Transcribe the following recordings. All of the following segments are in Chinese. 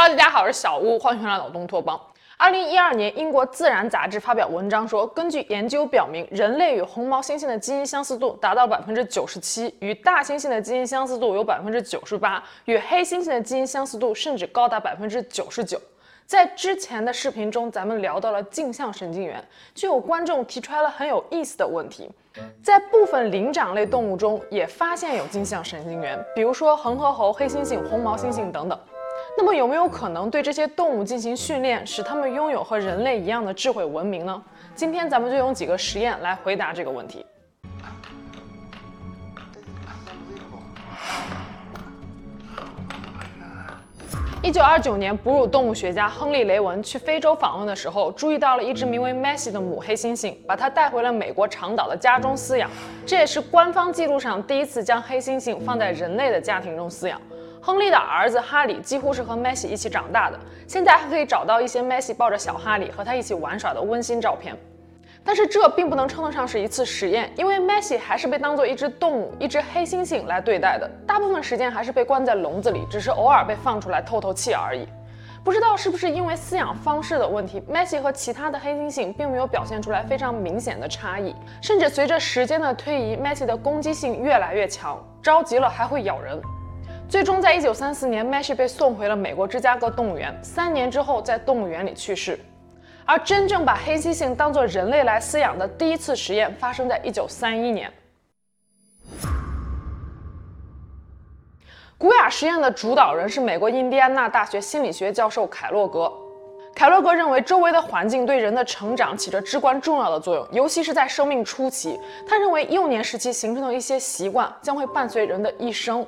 Hello，大家好，我是小屋，欢迎回来脑洞拓邦。二零一二年，英国《自然》杂志发表文章说，根据研究表明，人类与红毛猩猩的基因相似度达到百分之九十七，与大猩猩的基因相似度有百分之九十八，与黑猩猩的基因相似度甚至高达百分之九十九。在之前的视频中，咱们聊到了镜像神经元，就有观众提出来了很有意思的问题：在部分灵长类动物中也发现有镜像神经元，比如说恒河猴、黑猩猩、红毛猩猩等等。那么有没有可能对这些动物进行训练，使它们拥有和人类一样的智慧文明呢？今天咱们就用几个实验来回答这个问题。一九二九年，哺乳动物学家亨利·雷文去非洲访问的时候，注意到了一只名为 Messi 的母黑猩猩，把它带回了美国长岛的家中饲养。这也是官方记录上第一次将黑猩猩放在人类的家庭中饲养。亨利的儿子哈里几乎是和梅西一起长大的，现在还可以找到一些梅西抱着小哈里和他一起玩耍的温馨照片。但是这并不能称得上是一次实验，因为梅西还是被当做一只动物，一只黑猩猩来对待的，大部分时间还是被关在笼子里，只是偶尔被放出来透透气而已。不知道是不是因为饲养方式的问题，梅西和其他的黑猩猩并没有表现出来非常明显的差异，甚至随着时间的推移，梅西的攻击性越来越强，着急了还会咬人。最终，在一九三四年，Messi 被送回了美国芝加哥动物园。三年之后，在动物园里去世。而真正把黑猩猩当作人类来饲养的第一次实验，发生在一九三一年。古雅实验的主导人是美国印第安纳大学心理学教授凯洛格。凯洛格认为，周围的环境对人的成长起着至关重要的作用，尤其是在生命初期。他认为，幼年时期形成的一些习惯，将会伴随人的一生。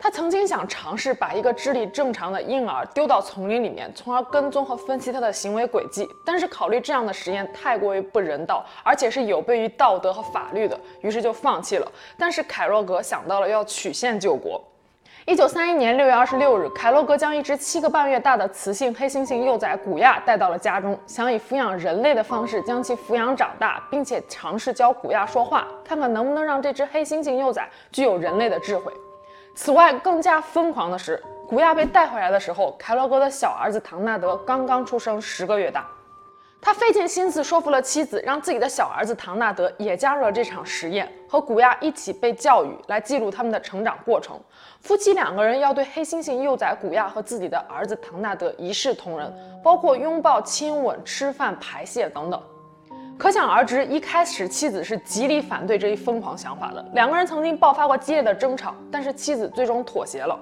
他曾经想尝试把一个智力正常的婴儿丢到丛林里面，从而跟踪和分析他的行为轨迹。但是考虑这样的实验太过于不人道，而且是有悖于道德和法律的，于是就放弃了。但是凯洛格想到了要曲线救国。一九三一年六月二十六日，凯洛格将一只七个半月大的雌性黑猩猩幼崽古亚带到了家中，想以抚养人类的方式将其抚养长大，并且尝试教古亚说话，看看能不能让这只黑猩猩幼崽具有人类的智慧。此外，更加疯狂的是，古亚被带回来的时候，凯洛格的小儿子唐纳德刚刚出生十个月大。他费尽心思说服了妻子，让自己的小儿子唐纳德也加入了这场实验，和古亚一起被教育，来记录他们的成长过程。夫妻两个人要对黑猩猩幼崽古亚和自己的儿子唐纳德一视同仁，包括拥抱、亲吻、吃饭、排泄等等。可想而知，一开始妻子是极力反对这一疯狂想法的。两个人曾经爆发过激烈的争吵，但是妻子最终妥协了。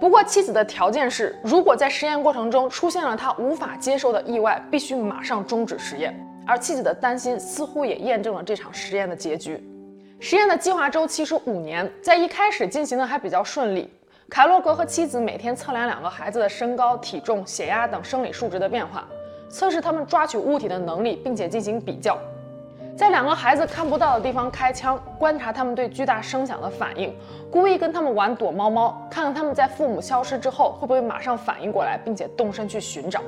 不过，妻子的条件是，如果在实验过程中出现了她无法接受的意外，必须马上终止实验。而妻子的担心似乎也验证了这场实验的结局。实验的计划周期是五年，在一开始进行的还比较顺利。凯洛格和妻子每天测量两个孩子的身高、体重、血压等生理数值的变化。测试他们抓取物体的能力，并且进行比较，在两个孩子看不到的地方开枪，观察他们对巨大声响的反应，故意跟他们玩躲猫猫，看看他们在父母消失之后会不会马上反应过来，并且动身去寻找。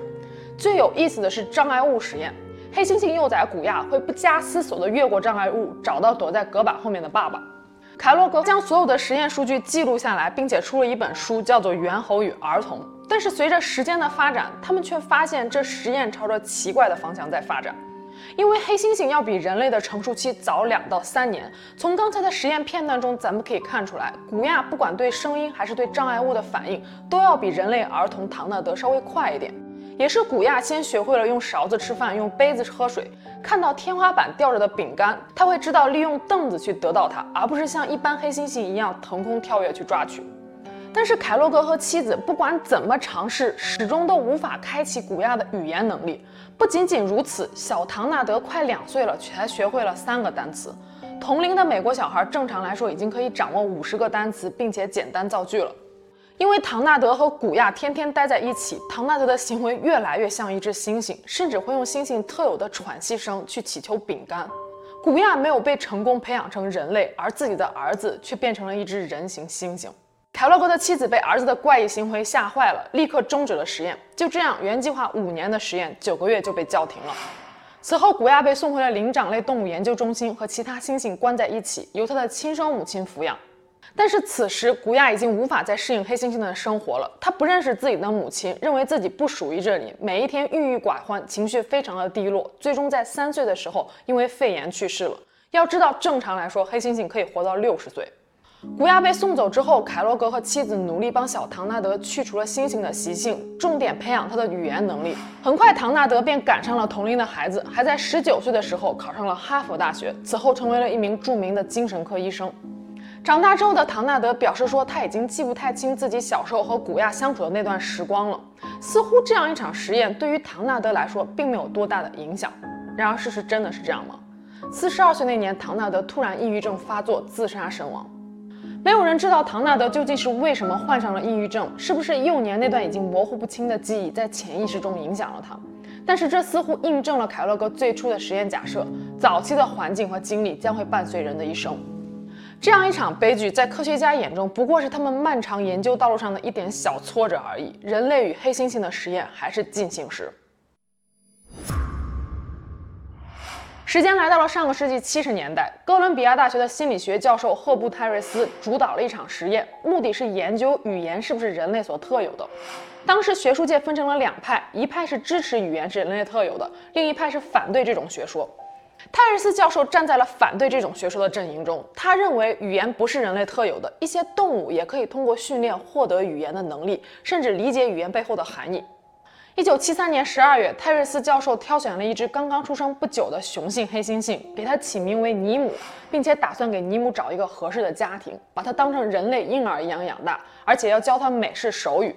最有意思的是障碍物实验，黑猩猩幼崽古亚会不加思索地越过障碍物，找到躲在隔板后面的爸爸。凯洛格将所有的实验数据记录下来，并且出了一本书，叫做《猿猴与儿童》。但是随着时间的发展，他们却发现这实验朝着奇怪的方向在发展。因为黑猩猩要比人类的成熟期早两到三年。从刚才的实验片段中，咱们可以看出来，古亚不管对声音还是对障碍物的反应，都要比人类儿童唐纳德稍微快一点。也是古亚先学会了用勺子吃饭，用杯子喝水。看到天花板吊着的饼干，他会知道利用凳子去得到它，而不是像一般黑猩猩一样腾空跳跃去抓取。但是凯洛格和妻子不管怎么尝试，始终都无法开启古亚的语言能力。不仅仅如此，小唐纳德快两岁了，却才学会了三个单词。同龄的美国小孩正常来说已经可以掌握五十个单词，并且简单造句了。因为唐纳德和古亚天天待在一起，唐纳德的行为越来越像一只猩猩，甚至会用猩猩特有的喘息声去乞求饼干。古亚没有被成功培养成人类，而自己的儿子却变成了一只人形猩猩。凯洛格的妻子被儿子的怪异行为吓坏了，立刻终止了实验。就这样，原计划五年的实验，九个月就被叫停了。此后，古亚被送回了灵长类动物研究中心，和其他猩猩关在一起，由他的亲生母亲抚养。但是此时古亚已经无法再适应黑猩猩的生活了，他不认识自己的母亲，认为自己不属于这里，每一天郁郁寡欢，情绪非常的低落，最终在三岁的时候因为肺炎去世了。要知道，正常来说，黑猩猩可以活到六十岁。古亚被送走之后，凯罗格和妻子努力帮小唐纳德去除了猩猩的习性，重点培养他的语言能力。很快，唐纳德便赶上了同龄的孩子，还在十九岁的时候考上了哈佛大学，此后成为了一名著名的精神科医生。长大之后的唐纳德表示说，他已经记不太清自己小时候和古亚相处的那段时光了。似乎这样一场实验对于唐纳德来说并没有多大的影响。然而，事实真的是这样吗？四十二岁那年，唐纳德突然抑郁症发作，自杀身亡。没有人知道唐纳德究竟是为什么患上了抑郁症，是不是幼年那段已经模糊不清的记忆在潜意识中影响了他？但是这似乎印证了凯洛格最初的实验假设：早期的环境和经历将会伴随人的一生。这样一场悲剧，在科学家眼中不过是他们漫长研究道路上的一点小挫折而已。人类与黑猩猩的实验还是进行时。时间来到了上个世纪七十年代，哥伦比亚大学的心理学教授赫布泰瑞斯主导了一场实验，目的是研究语言是不是人类所特有的。当时学术界分成了两派，一派是支持语言是人类特有的，另一派是反对这种学说。泰瑞斯教授站在了反对这种学说的阵营中，他认为语言不是人类特有的，一些动物也可以通过训练获得语言的能力，甚至理解语言背后的含义。一九七三年十二月，泰瑞斯教授挑选了一只刚刚出生不久的雄性黑猩猩，给它起名为尼姆，并且打算给尼姆找一个合适的家庭，把它当成人类婴儿一样养大，而且要教它美式手语。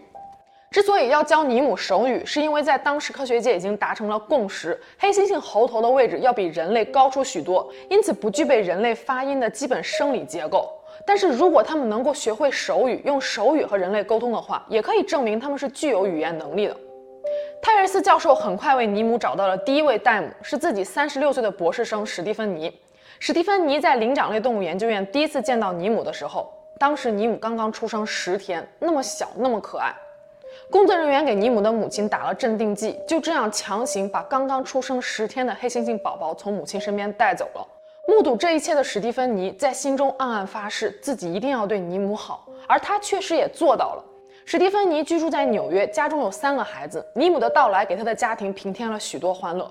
之所以要教尼姆手语，是因为在当时科学界已经达成了共识，黑猩猩喉头的位置要比人类高出许多，因此不具备人类发音的基本生理结构。但是如果他们能够学会手语，用手语和人类沟通的话，也可以证明他们是具有语言能力的。泰瑞斯教授很快为尼姆找到了第一位代母，是自己三十六岁的博士生史蒂芬妮。史蒂芬妮在灵长类动物研究院第一次见到尼姆的时候，当时尼姆刚刚出生十天，那么小，那么可爱。工作人员给尼姆的母亲打了镇定剂，就这样强行把刚刚出生十天的黑猩猩宝宝从母亲身边带走了。目睹这一切的史蒂芬妮在心中暗暗发誓，自己一定要对尼姆好，而她确实也做到了。史蒂芬妮居住在纽约，家中有三个孩子，尼姆的到来给她的家庭平添了许多欢乐。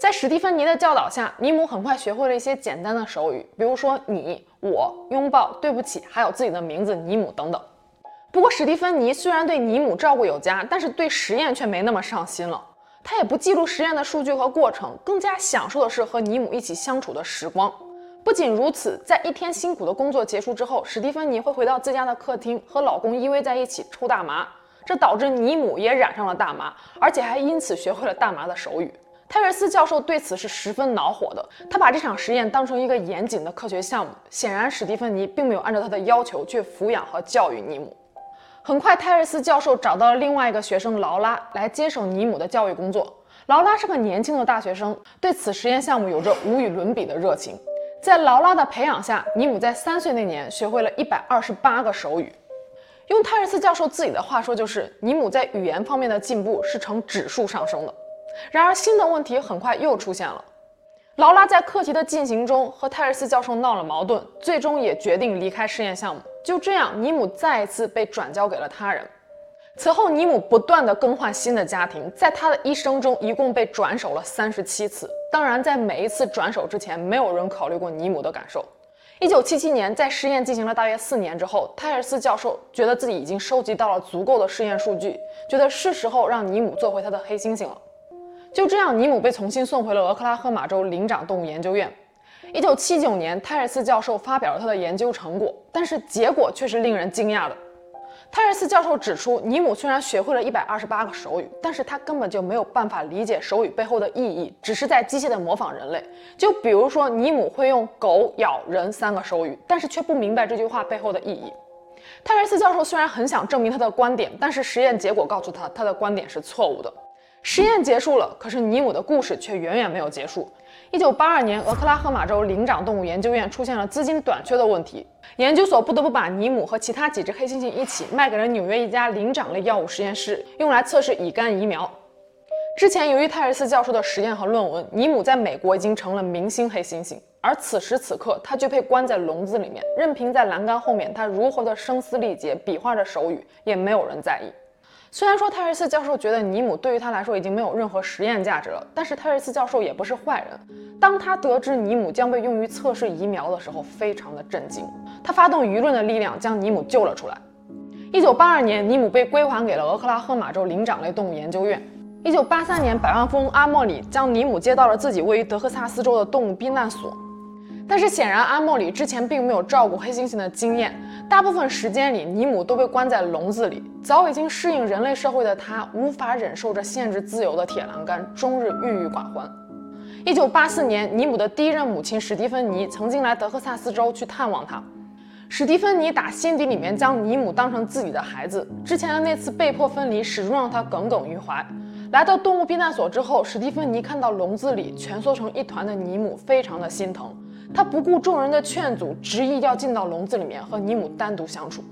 在史蒂芬妮的教导下，尼姆很快学会了一些简单的手语，比如说你、我、拥抱、对不起，还有自己的名字尼姆等等。不过，史蒂芬妮虽然对尼姆照顾有加，但是对实验却没那么上心了。他也不记录实验的数据和过程，更加享受的是和尼姆一起相处的时光。不仅如此，在一天辛苦的工作结束之后，史蒂芬妮会回到自家的客厅，和老公依偎在一起抽大麻，这导致尼姆也染上了大麻，而且还因此学会了大麻的手语。泰瑞斯教授对此是十分恼火的，他把这场实验当成一个严谨的科学项目。显然，史蒂芬妮并没有按照他的要求去抚养和教育尼姆。很快，泰瑞斯教授找到了另外一个学生劳拉来接手尼姆的教育工作。劳拉是个年轻的大学生，对此实验项目有着无与伦比的热情。在劳拉的培养下，尼姆在三岁那年学会了一百二十八个手语。用泰瑞斯教授自己的话说，就是尼姆在语言方面的进步是呈指数上升的。然而，新的问题很快又出现了。劳拉在课题的进行中和泰瑞斯教授闹了矛盾，最终也决定离开试验项目。就这样，尼姆再一次被转交给了他人。此后，尼姆不断地更换新的家庭，在他的一生中一共被转手了三十七次。当然，在每一次转手之前，没有人考虑过尼姆的感受。一九七七年，在实验进行了大约四年之后，泰尔斯教授觉得自己已经收集到了足够的试验数据，觉得是时候让尼姆做回他的黑猩猩了。就这样，尼姆被重新送回了俄克拉荷马州灵长动物研究院。一九七九年，泰尔斯教授发表了他的研究成果，但是结果却是令人惊讶的。泰瑞斯教授指出，尼姆虽然学会了一百二十八个手语，但是他根本就没有办法理解手语背后的意义，只是在机械地模仿人类。就比如说，尼姆会用狗咬人三个手语，但是却不明白这句话背后的意义。泰瑞斯教授虽然很想证明他的观点，但是实验结果告诉他，他的观点是错误的。实验结束了，可是尼姆的故事却远远没有结束。一九八二年，俄克拉荷马州灵长动物研究院出现了资金短缺的问题，研究所不得不把尼姆和其他几只黑猩猩一起卖给了纽约一家灵长类药物实验室，用来测试乙肝疫苗。之前，由于泰尔斯教授的实验和论文，尼姆在美国已经成了明星黑猩猩。而此时此刻，他却被关在笼子里面，任凭在栏杆后面他如何的声嘶力竭，比划着手语，也没有人在意。虽然说泰瑞斯教授觉得尼姆对于他来说已经没有任何实验价值了，但是泰瑞斯教授也不是坏人。当他得知尼姆将被用于测试疫苗的时候，非常的震惊。他发动舆论的力量，将尼姆救了出来。一九八二年，尼姆被归还给了俄克拉荷马州灵长类动物研究院。一九八三年，百万富翁阿莫里将尼姆接到了自己位于德克萨斯州的动物避难所。但是显然，阿莫里之前并没有照顾黑猩猩的经验。大部分时间里，尼姆都被关在笼子里。早已经适应人类社会的他，无法忍受着限制自由的铁栏杆，终日郁郁寡欢。一九八四年，尼姆的第一任母亲史蒂芬妮曾经来德克萨斯州去探望他。史蒂芬妮打心底里面将尼姆当成自己的孩子。之前的那次被迫分离，始终让他耿耿于怀。来到动物避难所之后，史蒂芬妮看到笼子里蜷缩成一团的尼姆，非常的心疼。他不顾众人的劝阻，执意要进到笼子里面和尼姆单独相处。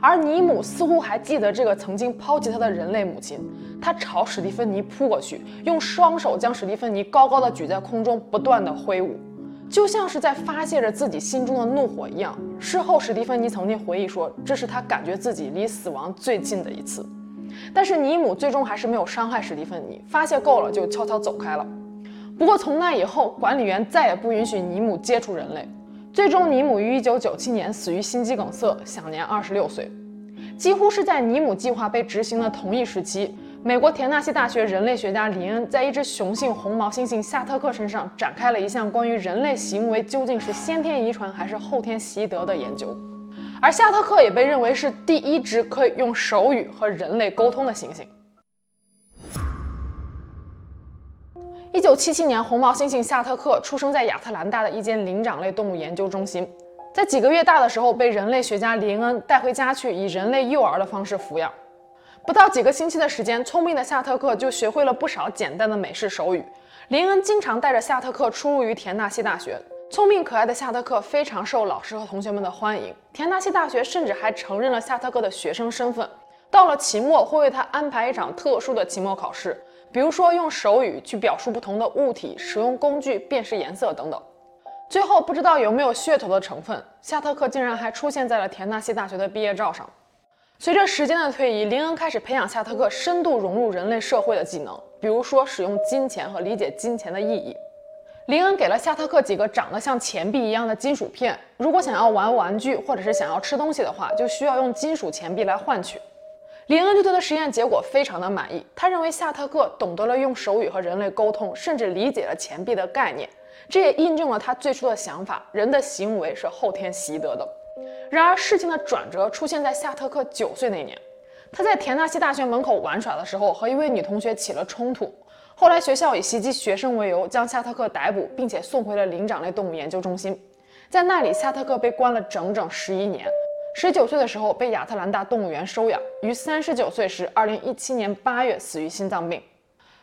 而尼姆似乎还记得这个曾经抛弃他的人类母亲。他朝史蒂芬妮扑过去，用双手将史蒂芬妮高高的举在空中，不断的挥舞，就像是在发泄着自己心中的怒火一样。事后，史蒂芬妮曾经回忆说，这是他感觉自己离死亡最近的一次。但是尼姆最终还是没有伤害史蒂芬妮，发泄够了就悄悄走开了。不过从那以后，管理员再也不允许尼姆接触人类。最终，尼姆于1997年死于心肌梗塞，享年26岁。几乎是在尼姆计划被执行的同一时期，美国田纳西大学人类学家林恩在一只雄性红毛猩猩夏特克身上展开了一项关于人类行为究竟是先天遗传还是后天习得的研究。而夏特克也被认为是第一只可以用手语和人类沟通的猩猩。一九七七年，红毛猩猩夏特克出生在亚特兰大的一间灵长类动物研究中心，在几个月大的时候，被人类学家林恩带回家去，以人类幼儿的方式抚养。不到几个星期的时间，聪明的夏特克就学会了不少简单的美式手语。林恩经常带着夏特克出入于田纳西大学。聪明可爱的夏特克非常受老师和同学们的欢迎，田纳西大学甚至还承认了夏特克的学生身份。到了期末，会为他安排一场特殊的期末考试。比如说用手语去表述不同的物体，使用工具辨识颜色等等。最后不知道有没有噱头的成分，夏特克竟然还出现在了田纳西大学的毕业照上。随着时间的推移，林恩开始培养夏特克深度融入人类社会的技能，比如说使用金钱和理解金钱的意义。林恩给了夏特克几个长得像钱币一样的金属片，如果想要玩玩具或者是想要吃东西的话，就需要用金属钱币来换取。林恩对他的实验结果非常的满意，他认为夏特克懂得了用手语和人类沟通，甚至理解了钱币的概念，这也印证了他最初的想法：人的行为是后天习得的。然而，事情的转折出现在夏特克九岁那年，他在田纳西大学门口玩耍的时候，和一位女同学起了冲突，后来学校以袭击学生为由将夏特克逮捕，并且送回了灵长类动物研究中心，在那里，夏特克被关了整整十一年。十九岁的时候被亚特兰大动物园收养，于三十九岁时，二零一七年八月死于心脏病。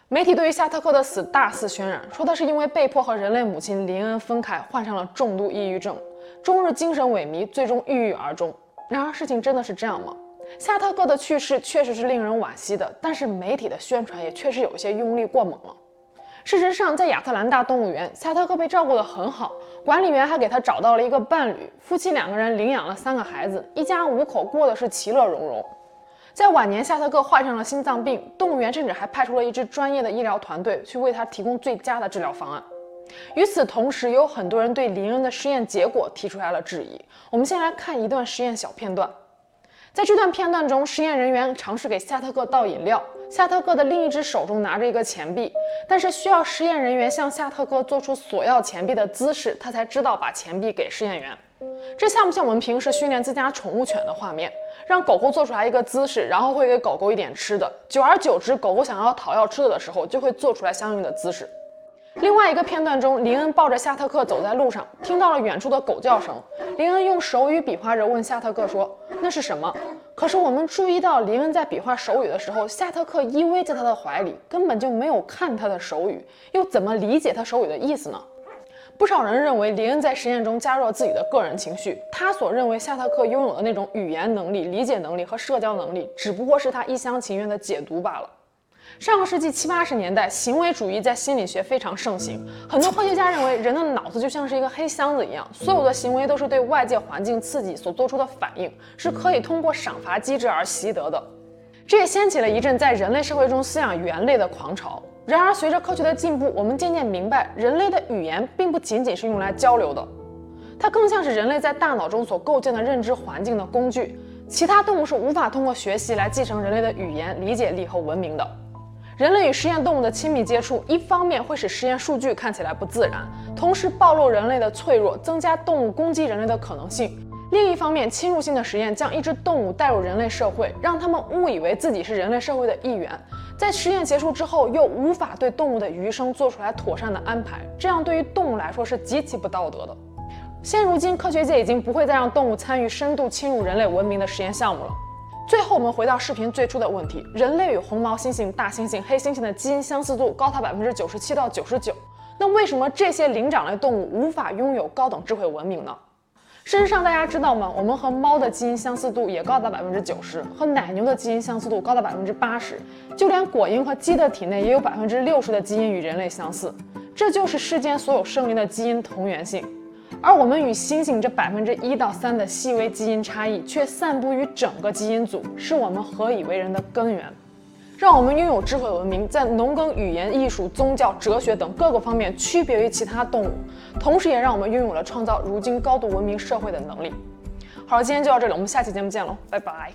媒体对于夏特克的死大肆渲染，说他是因为被迫和人类母亲林恩分开，患上了重度抑郁症，终日精神萎靡，最终郁郁而终。然而事情真的是这样吗？夏特克的去世确实是令人惋惜的，但是媒体的宣传也确实有些用力过猛了。事实上，在亚特兰大动物园，夏特克被照顾得很好，管理员还给他找到了一个伴侣，夫妻两个人领养了三个孩子，一家五口过的是其乐融融。在晚年，夏特克患上了心脏病，动物园甚至还派出了一支专业的医疗团队去为他提供最佳的治疗方案。与此同时，有很多人对林恩的实验结果提出来了质疑。我们先来看一段实验小片段。在这段片段中，实验人员尝试给夏特克倒饮料。夏特克的另一只手中拿着一个钱币，但是需要实验人员向夏特克做出索要钱币的姿势，他才知道把钱币给实验员。这像不像我们平时训练自家宠物犬的画面？让狗狗做出来一个姿势，然后会给狗狗一点吃的。久而久之，狗狗想要讨要吃的的时候，就会做出来相应的姿势。另外一个片段中，林恩抱着夏特克走在路上，听到了远处的狗叫声。林恩用手语比划着问夏特克说：“那是什么？”可是我们注意到，林恩在比划手语的时候，夏特克依偎在他的怀里，根本就没有看他的手语，又怎么理解他手语的意思呢？不少人认为林恩在实验中加入了自己的个人情绪，他所认为夏特克拥有的那种语言能力、理解能力和社交能力，只不过是他一厢情愿的解读罢了。上个世纪七八十年代，行为主义在心理学非常盛行。很多科学家认为，人的脑子就像是一个黑箱子一样，所有的行为都是对外界环境刺激所做出的反应，是可以通过赏罚机制而习得的。这也掀起了一阵在人类社会中饲养猿类的狂潮。然而，随着科学的进步，我们渐渐明白，人类的语言并不仅仅是用来交流的，它更像是人类在大脑中所构建的认知环境的工具。其他动物是无法通过学习来继承人类的语言、理解力和文明的。人类与实验动物的亲密接触，一方面会使实验数据看起来不自然，同时暴露人类的脆弱，增加动物攻击人类的可能性；另一方面，侵入性的实验将一只动物带入人类社会，让他们误以为自己是人类社会的一员，在实验结束之后又无法对动物的余生做出来妥善的安排，这样对于动物来说是极其不道德的。现如今，科学界已经不会再让动物参与深度侵入人类文明的实验项目了。最后，我们回到视频最初的问题：人类与红毛猩猩、大猩猩、黑猩猩的基因相似度高达百分之九十七到九十九。那为什么这些灵长类动物无法拥有高等智慧文明呢？事实上，大家知道吗？我们和猫的基因相似度也高达百分之九十，和奶牛的基因相似度高达百分之八十，就连果蝇和鸡的体内也有百分之六十的基因与人类相似。这就是世间所有生灵的基因同源性。而我们与猩猩这百分之一到三的细微基因差异，却散布于整个基因组，是我们何以为人的根源。让我们拥有智慧文明，在农耕、语言、艺术、宗教、哲学等各个方面区别于其他动物，同时也让我们拥有了创造如今高度文明社会的能力。好了，今天就到这里，我们下期节目见喽，拜拜。